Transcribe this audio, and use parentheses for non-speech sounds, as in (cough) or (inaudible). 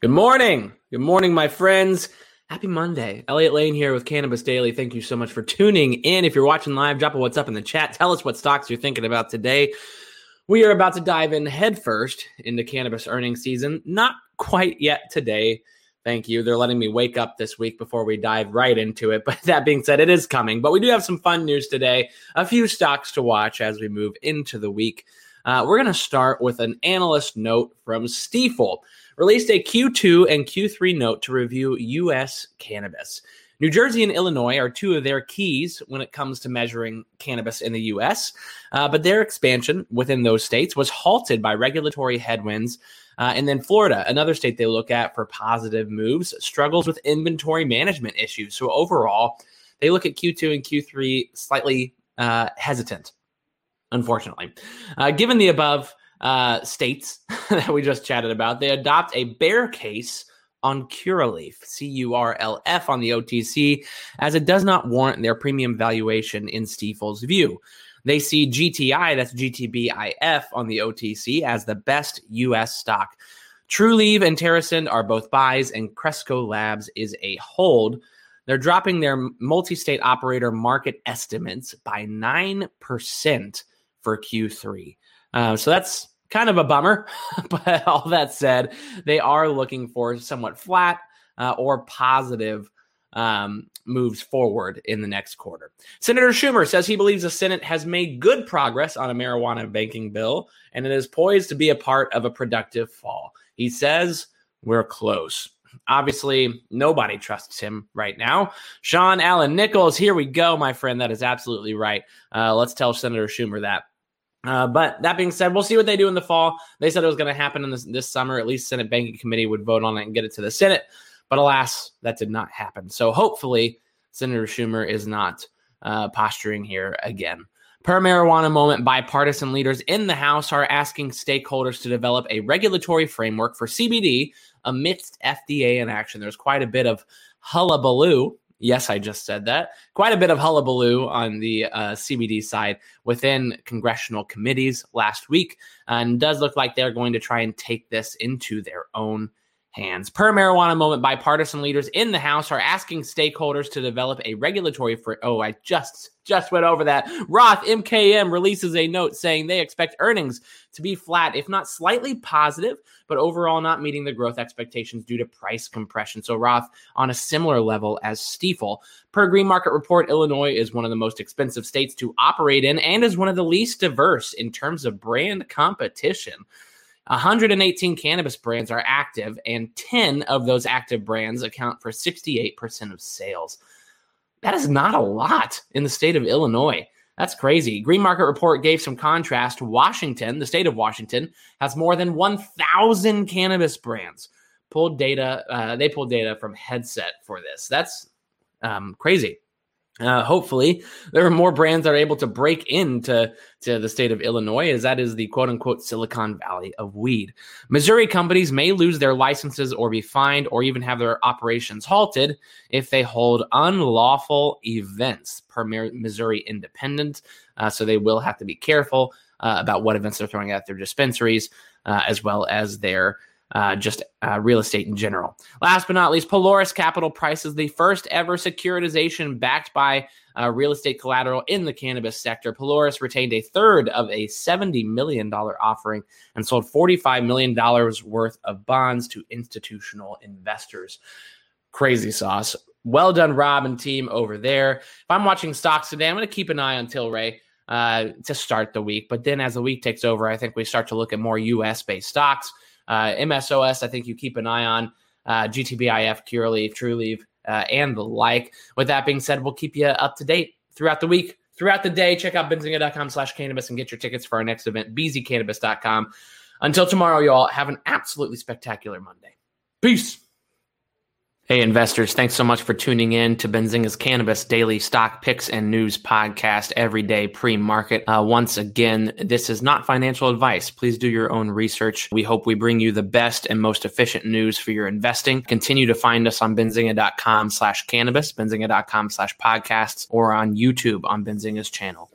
Good morning. Good morning, my friends. Happy Monday. Elliot Lane here with Cannabis Daily. Thank you so much for tuning in. If you're watching live, drop a what's up in the chat. Tell us what stocks you're thinking about today. We are about to dive in headfirst into cannabis earnings season. Not quite yet today. Thank you. They're letting me wake up this week before we dive right into it. (laughs) But that being said, it is coming. But we do have some fun news today. A few stocks to watch as we move into the week. Uh, we're going to start with an analyst note from Stifel released a Q2 and Q3 note to review U.S. cannabis. New Jersey and Illinois are two of their keys when it comes to measuring cannabis in the U.S., uh, but their expansion within those states was halted by regulatory headwinds. Uh, and then Florida, another state they look at for positive moves, struggles with inventory management issues. So overall, they look at Q2 and Q3 slightly uh, hesitant, unfortunately. Uh, given the above, uh, states (laughs) that we just chatted about, they adopt a bear case on Curaleaf, C U R L F on the OTC, as it does not warrant their premium valuation in Stifel's view. They see GTI, that's GTBIF on the OTC, as the best US stock. Trulieve and TerrAscend are both buys, and Cresco Labs is a hold. They're dropping their multi state operator market estimates by 9% for Q3. Uh, so that's kind of a bummer. (laughs) but all that said, they are looking for somewhat flat uh, or positive um, moves forward in the next quarter. Senator Schumer says he believes the Senate has made good progress on a marijuana banking bill and it is poised to be a part of a productive fall. He says, We're close. Obviously, nobody trusts him right now. Sean Allen Nichols, here we go, my friend. That is absolutely right. Uh, let's tell Senator Schumer that. Uh, but that being said, we'll see what they do in the fall. They said it was going to happen in this, this summer. At least Senate Banking Committee would vote on it and get it to the Senate. But alas, that did not happen. So hopefully, Senator Schumer is not uh, posturing here again. Per marijuana moment, bipartisan leaders in the House are asking stakeholders to develop a regulatory framework for CBD amidst FDA inaction. There's quite a bit of hullabaloo Yes, I just said that. Quite a bit of hullabaloo on the uh, CBD side within congressional committees last week, and does look like they're going to try and take this into their own hands. Per marijuana moment, bipartisan leaders in the House are asking stakeholders to develop a regulatory for. Oh, I just just went over that. Roth MKM releases a note saying they expect earnings to be flat, if not slightly positive, but overall not meeting the growth expectations due to price compression. So Roth on a similar level as Stifel. Per Green Market Report, Illinois is one of the most expensive states to operate in and is one of the least diverse in terms of brand competition. 118 cannabis brands are active, and 10 of those active brands account for 68% of sales. That is not a lot in the state of Illinois. That's crazy. Green Market Report gave some contrast. Washington, the state of Washington, has more than 1,000 cannabis brands. Pulled data, uh, they pulled data from Headset for this. That's um, crazy. Uh, hopefully, there are more brands that are able to break into to the state of Illinois, as that is the quote unquote Silicon Valley of weed. Missouri companies may lose their licenses or be fined or even have their operations halted if they hold unlawful events per Missouri Independent. Uh, so they will have to be careful uh, about what events they're throwing at their dispensaries, uh, as well as their uh, just uh, real estate in general. Last but not least, Pelorus Capital prices the first ever securitization backed by uh, real estate collateral in the cannabis sector. Pelorus retained a third of a $70 million offering and sold $45 million worth of bonds to institutional investors. Crazy sauce. Well done, Rob and team over there. If I'm watching stocks today, I'm going to keep an eye on Tilray. Uh, to start the week. But then as the week takes over, I think we start to look at more US based stocks. Uh, MSOS, I think you keep an eye on uh, GTBIF, Curaleaf, Trulieve, uh, and the like. With that being said, we'll keep you up to date throughout the week, throughout the day. Check out benzinga.com slash cannabis and get your tickets for our next event, bzcannabis.com. Until tomorrow, you all have an absolutely spectacular Monday. Peace. Hey, investors, thanks so much for tuning in to Benzinga's Cannabis Daily Stock Picks and News Podcast every day pre market. Uh, once again, this is not financial advice. Please do your own research. We hope we bring you the best and most efficient news for your investing. Continue to find us on benzinga.com slash cannabis, benzinga.com slash podcasts, or on YouTube on Benzinga's channel.